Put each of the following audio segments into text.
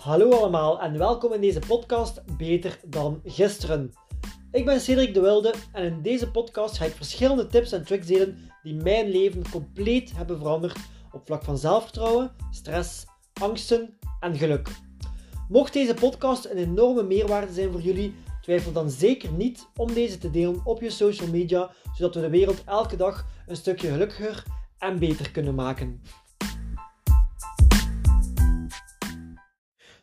Hallo allemaal en welkom in deze podcast Beter dan gisteren. Ik ben Cedric de Wilde en in deze podcast ga ik verschillende tips en tricks delen die mijn leven compleet hebben veranderd op vlak van zelfvertrouwen, stress, angsten en geluk. Mocht deze podcast een enorme meerwaarde zijn voor jullie, twijfel dan zeker niet om deze te delen op je social media, zodat we de wereld elke dag een stukje gelukkiger en beter kunnen maken.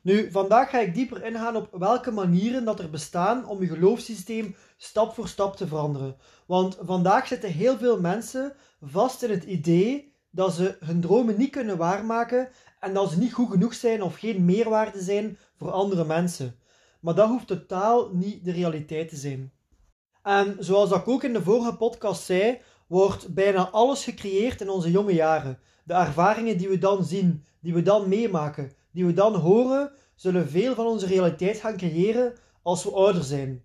Nu, vandaag ga ik dieper ingaan op welke manieren dat er bestaan om je geloofssysteem stap voor stap te veranderen. Want vandaag zitten heel veel mensen vast in het idee dat ze hun dromen niet kunnen waarmaken en dat ze niet goed genoeg zijn of geen meerwaarde zijn voor andere mensen. Maar dat hoeft totaal niet de realiteit te zijn. En zoals ik ook in de vorige podcast zei, wordt bijna alles gecreëerd in onze jonge jaren. De ervaringen die we dan zien, die we dan meemaken, die we dan horen, zullen veel van onze realiteit gaan creëren als we ouder zijn.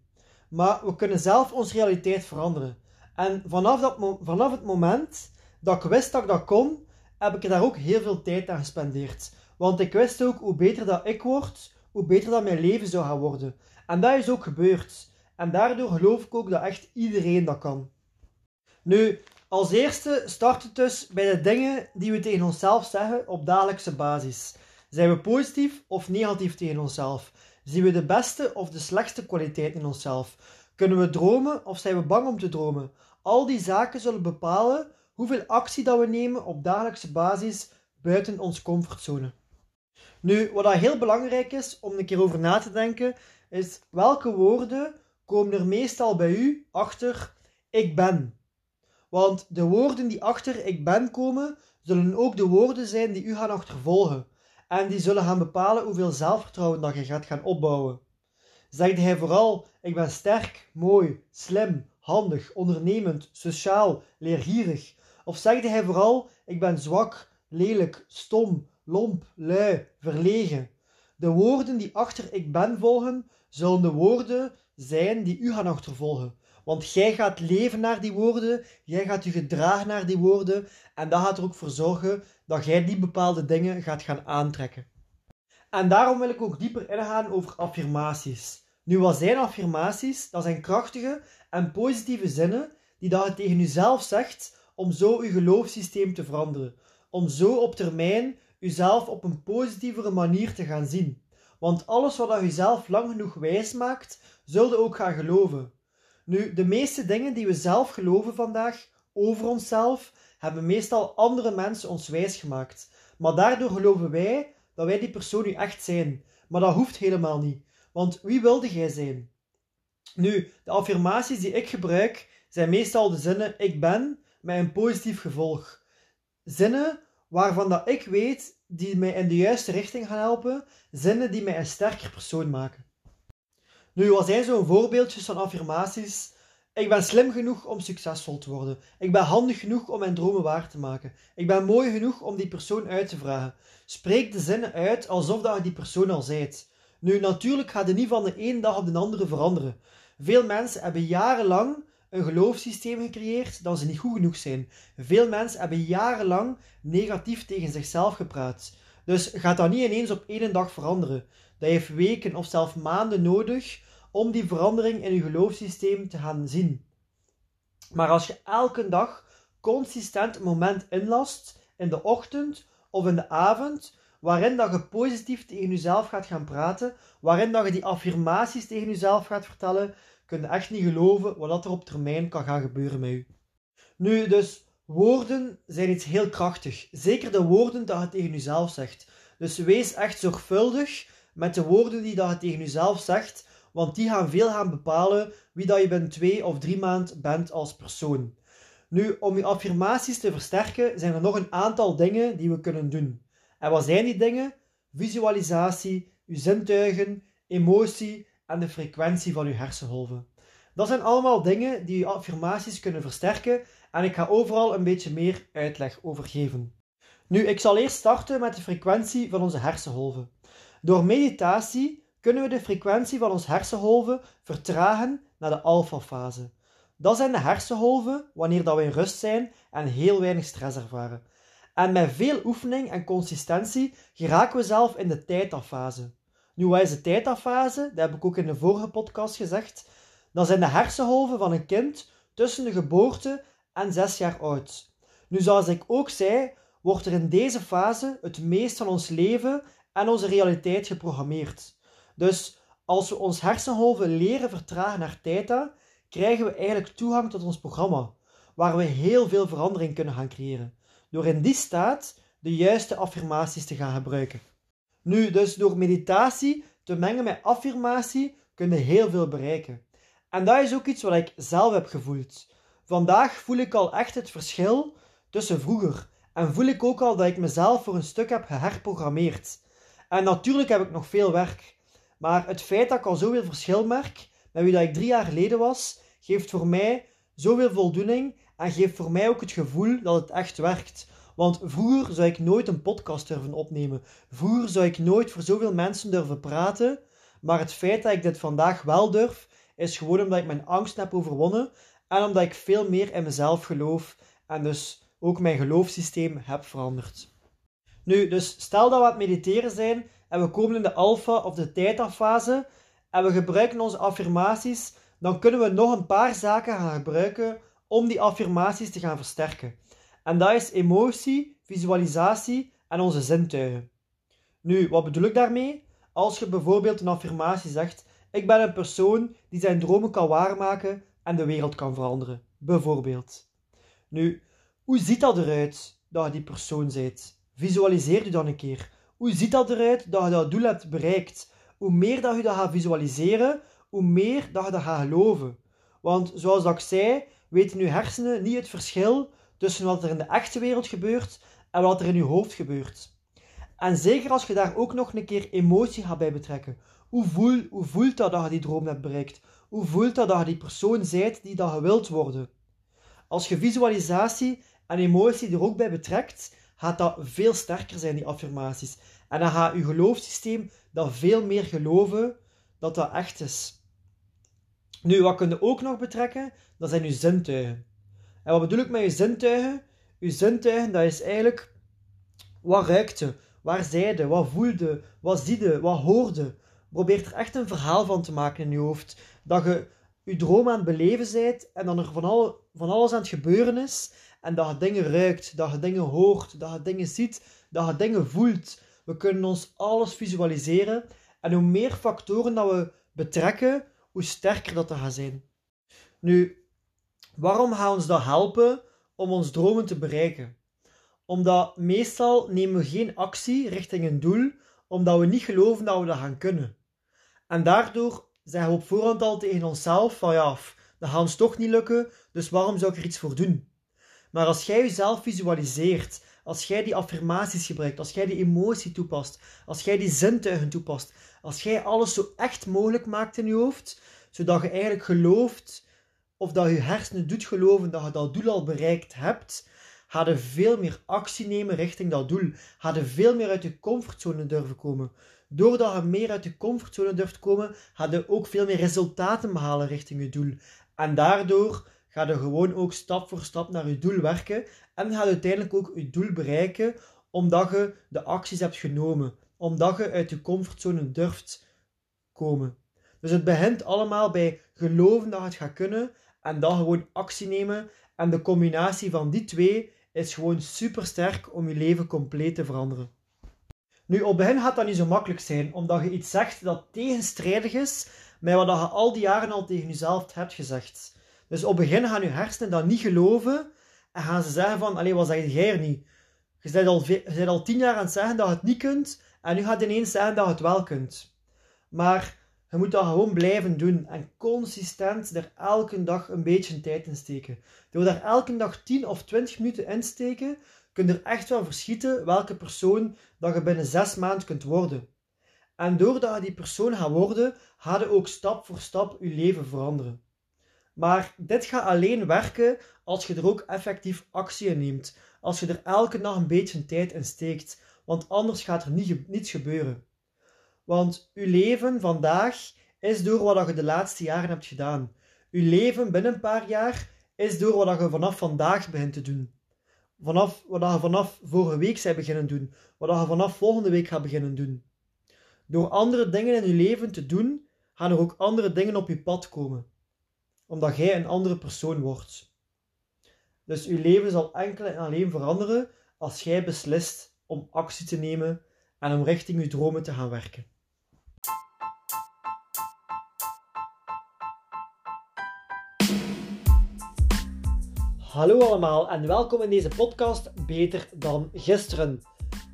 Maar we kunnen zelf onze realiteit veranderen. En vanaf, dat vanaf het moment dat ik wist dat ik dat kon, heb ik daar ook heel veel tijd aan gespendeerd. Want ik wist ook hoe beter dat ik word, hoe beter dat mijn leven zou gaan worden. En dat is ook gebeurd. En daardoor geloof ik ook dat echt iedereen dat kan. Nu, als eerste start het dus bij de dingen die we tegen onszelf zeggen op dagelijkse basis. Zijn we positief of negatief tegen onszelf? Zien we de beste of de slechtste kwaliteit in onszelf? Kunnen we dromen of zijn we bang om te dromen? Al die zaken zullen bepalen hoeveel actie dat we nemen op dagelijkse basis buiten onze comfortzone. Nu, wat dat heel belangrijk is om een keer over na te denken, is welke woorden komen er meestal bij u achter ik ben? Want de woorden die achter ik ben komen, zullen ook de woorden zijn die u gaan achtervolgen. En die zullen gaan bepalen hoeveel zelfvertrouwen dat je gaat gaan opbouwen. Zegt hij vooral: Ik ben sterk, mooi, slim, handig, ondernemend, sociaal, leergierig? Of zegt hij vooral: Ik ben zwak, lelijk, stom, lomp, lui, verlegen? De woorden die achter ik ben volgen, zullen de woorden zijn die u gaan achtervolgen. Want jij gaat leven naar die woorden, jij gaat je gedragen naar die woorden en dat gaat er ook voor zorgen dat jij die bepaalde dingen gaat gaan aantrekken. En daarom wil ik ook dieper ingaan over affirmaties. Nu, wat zijn affirmaties? Dat zijn krachtige en positieve zinnen die dat je tegen jezelf zegt om zo je geloofssysteem te veranderen. Om zo op termijn jezelf op een positievere manier te gaan zien. Want alles wat je zelf lang genoeg wijs maakt, zul je ook gaan geloven. Nu, de meeste dingen die we zelf geloven vandaag over onszelf, hebben meestal andere mensen ons wijs gemaakt. Maar daardoor geloven wij dat wij die persoon nu echt zijn. Maar dat hoeft helemaal niet. Want wie wilde jij zijn? Nu, de affirmaties die ik gebruik zijn meestal de zinnen ik ben met een positief gevolg. Zinnen waarvan dat ik weet die mij in de juiste richting gaan helpen. Zinnen die mij een sterker persoon maken. Nu, wat zijn zo'n voorbeeldjes van affirmaties? Ik ben slim genoeg om succesvol te worden. Ik ben handig genoeg om mijn dromen waar te maken. Ik ben mooi genoeg om die persoon uit te vragen. Spreek de zinnen uit alsof dat je die persoon al zijt. Nu, natuurlijk gaat het niet van de ene dag op de andere veranderen. Veel mensen hebben jarenlang een geloofssysteem gecreëerd dat ze niet goed genoeg zijn. Veel mensen hebben jarenlang negatief tegen zichzelf gepraat. Dus gaat dat niet ineens op één dag veranderen. Dat heeft weken of zelfs maanden nodig om die verandering in je geloofssysteem te gaan zien. Maar als je elke dag consistent een moment inlast, in de ochtend of in de avond, waarin dat je positief tegen jezelf gaat gaan praten, waarin dat je die affirmaties tegen jezelf gaat vertellen, kun je echt niet geloven wat er op termijn kan gaan gebeuren met je. Nu, dus woorden zijn iets heel krachtig. Zeker de woorden dat je tegen jezelf zegt. Dus wees echt zorgvuldig met de woorden die dat je tegen jezelf zegt, want die gaan veel gaan bepalen wie dat je binnen twee of drie maanden bent als persoon. Nu, om je affirmaties te versterken, zijn er nog een aantal dingen die we kunnen doen. En wat zijn die dingen? Visualisatie, je zintuigen, emotie en de frequentie van je hersenholven. Dat zijn allemaal dingen die je affirmaties kunnen versterken en ik ga overal een beetje meer uitleg over geven. Nu, ik zal eerst starten met de frequentie van onze hersenholven. Door meditatie kunnen we de frequentie van ons hersenholven vertragen naar de alfafase. Dat zijn de hersenholven wanneer dat we in rust zijn en heel weinig stress ervaren. En met veel oefening en consistentie geraken we zelf in de theta-fase. Nu, wat is de theta-fase? Dat heb ik ook in de vorige podcast gezegd. Dat zijn de hersenholven van een kind tussen de geboorte en zes jaar oud. Nu, zoals ik ook zei, wordt er in deze fase het meest van ons leven en onze realiteit geprogrammeerd. Dus als we ons hersenholven leren vertragen naar theta, krijgen we eigenlijk toegang tot ons programma, waar we heel veel verandering kunnen gaan creëren, door in die staat de juiste affirmaties te gaan gebruiken. Nu, dus door meditatie te mengen met affirmatie, kun je heel veel bereiken. En dat is ook iets wat ik zelf heb gevoeld. Vandaag voel ik al echt het verschil tussen vroeger. En voel ik ook al dat ik mezelf voor een stuk heb geherprogrammeerd. En natuurlijk heb ik nog veel werk. Maar het feit dat ik al zoveel verschil merk met wie dat ik drie jaar geleden was, geeft voor mij zoveel voldoening en geeft voor mij ook het gevoel dat het echt werkt. Want vroeger zou ik nooit een podcast durven opnemen. Vroeger zou ik nooit voor zoveel mensen durven praten. Maar het feit dat ik dit vandaag wel durf, is gewoon omdat ik mijn angst heb overwonnen en omdat ik veel meer in mezelf geloof en dus ook mijn geloofssysteem heb veranderd. Nu, dus stel dat we aan het mediteren zijn en we komen in de alpha of de theta-fase en we gebruiken onze affirmaties, dan kunnen we nog een paar zaken gaan gebruiken om die affirmaties te gaan versterken. En dat is emotie, visualisatie en onze zintuigen. Nu, wat bedoel ik daarmee? Als je bijvoorbeeld een affirmatie zegt: Ik ben een persoon die zijn dromen kan waarmaken en de wereld kan veranderen. Bijvoorbeeld. Nu, hoe ziet dat eruit dat je die persoon bent? Visualiseer je dan een keer. Hoe ziet dat eruit dat je dat doel hebt bereikt? Hoe meer dat je dat gaat visualiseren, hoe meer dat je dat gaat geloven. Want zoals ik zei, weten je hersenen niet het verschil tussen wat er in de echte wereld gebeurt en wat er in je hoofd gebeurt. En zeker als je daar ook nog een keer emotie gaat bij betrekken. Hoe, voel, hoe voelt dat dat je die droom hebt bereikt? Hoe voelt dat dat je die persoon zijt die dat je wilt worden? Als je visualisatie en emotie er ook bij betrekt, gaat dat veel sterker zijn, die affirmaties. En dan gaat je geloofssysteem dat veel meer geloven dat dat echt is. Nu, wat kun je ook nog betrekken? Dat zijn je zintuigen. En wat bedoel ik met je zintuigen? Je zintuigen, dat is eigenlijk wat ruikte, waar zijde, wat voelde, wat ziede, wat hoorde. Probeer er echt een verhaal van te maken in je hoofd. Dat je je droom aan het beleven bent en dan er van alles aan het gebeuren is. En dat je dingen ruikt, dat je dingen hoort, dat je dingen ziet, dat je dingen voelt. We kunnen ons alles visualiseren. En hoe meer factoren dat we betrekken, hoe sterker dat gaat zijn. Nu, waarom gaat ons dat helpen om ons dromen te bereiken? Omdat meestal nemen we geen actie richting een doel, omdat we niet geloven dat we dat gaan kunnen. En daardoor zeggen we op voorhand al tegen onszelf van ja, dat gaat ons toch niet lukken, dus waarom zou ik er iets voor doen? Maar als jij jezelf visualiseert, als jij die affirmaties gebruikt, als jij die emotie toepast, als jij die zintuigen toepast, als jij alles zo echt mogelijk maakt in je hoofd, zodat je eigenlijk gelooft, of dat je hersenen doet geloven dat je dat doel al bereikt hebt, ga je veel meer actie nemen richting dat doel. Ga je veel meer uit je comfortzone durven komen. Doordat je meer uit je comfortzone durft komen, ga je ook veel meer resultaten behalen richting je doel. En daardoor ga je gewoon ook stap voor stap naar je doel werken en ga uiteindelijk ook je doel bereiken omdat je de acties hebt genomen, omdat je uit je comfortzone durft komen. Dus het begint allemaal bij geloven dat het gaat kunnen en dan gewoon actie nemen. En de combinatie van die twee is gewoon super sterk om je leven compleet te veranderen. Nu, op het begin gaat dat niet zo makkelijk zijn, omdat je iets zegt dat tegenstrijdig is met wat je al die jaren al tegen jezelf hebt gezegd. Dus op het begin gaan je hersenen dat niet geloven en gaan ze zeggen van, allee, wat zeg jij er niet? Je bent, al, je al tien jaar aan het zeggen dat je het niet kunt en nu gaat ineens zeggen dat je het wel kunt. Maar je moet dat gewoon blijven doen en consistent er elke dag een beetje tijd in steken. Door daar elke dag 10 of 20 minuten in te steken, kun je er echt wel verschieten welke persoon dat je binnen 6 maanden kunt worden. En doordat je die persoon gaat worden, ga je ook stap voor stap je leven veranderen. Maar dit gaat alleen werken als je er ook effectief actie in neemt. Als je er elke dag een beetje tijd in steekt. Want anders gaat er niet, niets gebeuren. Want uw leven vandaag is door wat je de laatste jaren hebt gedaan. Uw leven binnen een paar jaar is door wat je vanaf vandaag begint te doen. Vanaf wat je vanaf vorige week bent beginnen doen. Wat je vanaf volgende week gaat beginnen doen. Door andere dingen in je leven te doen, gaan er ook andere dingen op je pad komen. Omdat jij een andere persoon wordt. Dus je leven zal enkel en alleen veranderen als jij beslist om actie te nemen en om richting je dromen te gaan werken. Hallo allemaal en welkom in deze podcast Beter dan gisteren.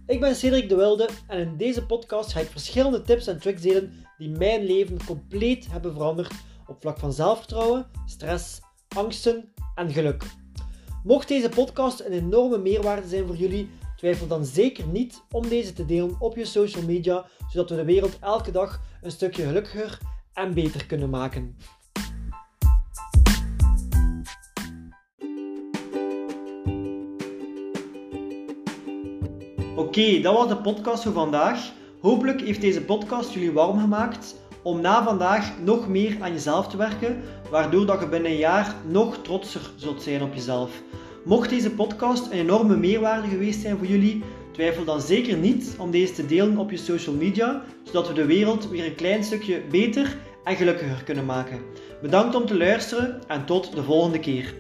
Ik ben Cedric de Wilde en in deze podcast ga ik verschillende tips en tricks delen die mijn leven compleet hebben veranderd op vlak van zelfvertrouwen, stress, angsten en geluk. Mocht deze podcast een enorme meerwaarde zijn voor jullie, twijfel dan zeker niet om deze te delen op je social media, zodat we de wereld elke dag een stukje gelukkiger en beter kunnen maken. Oké, dat was de podcast voor vandaag. Hopelijk heeft deze podcast jullie warm gemaakt om na vandaag nog meer aan jezelf te werken, waardoor dat je binnen een jaar nog trotser zult zijn op jezelf. Mocht deze podcast een enorme meerwaarde geweest zijn voor jullie, twijfel dan zeker niet om deze te delen op je social media, zodat we de wereld weer een klein stukje beter en gelukkiger kunnen maken. Bedankt om te luisteren en tot de volgende keer.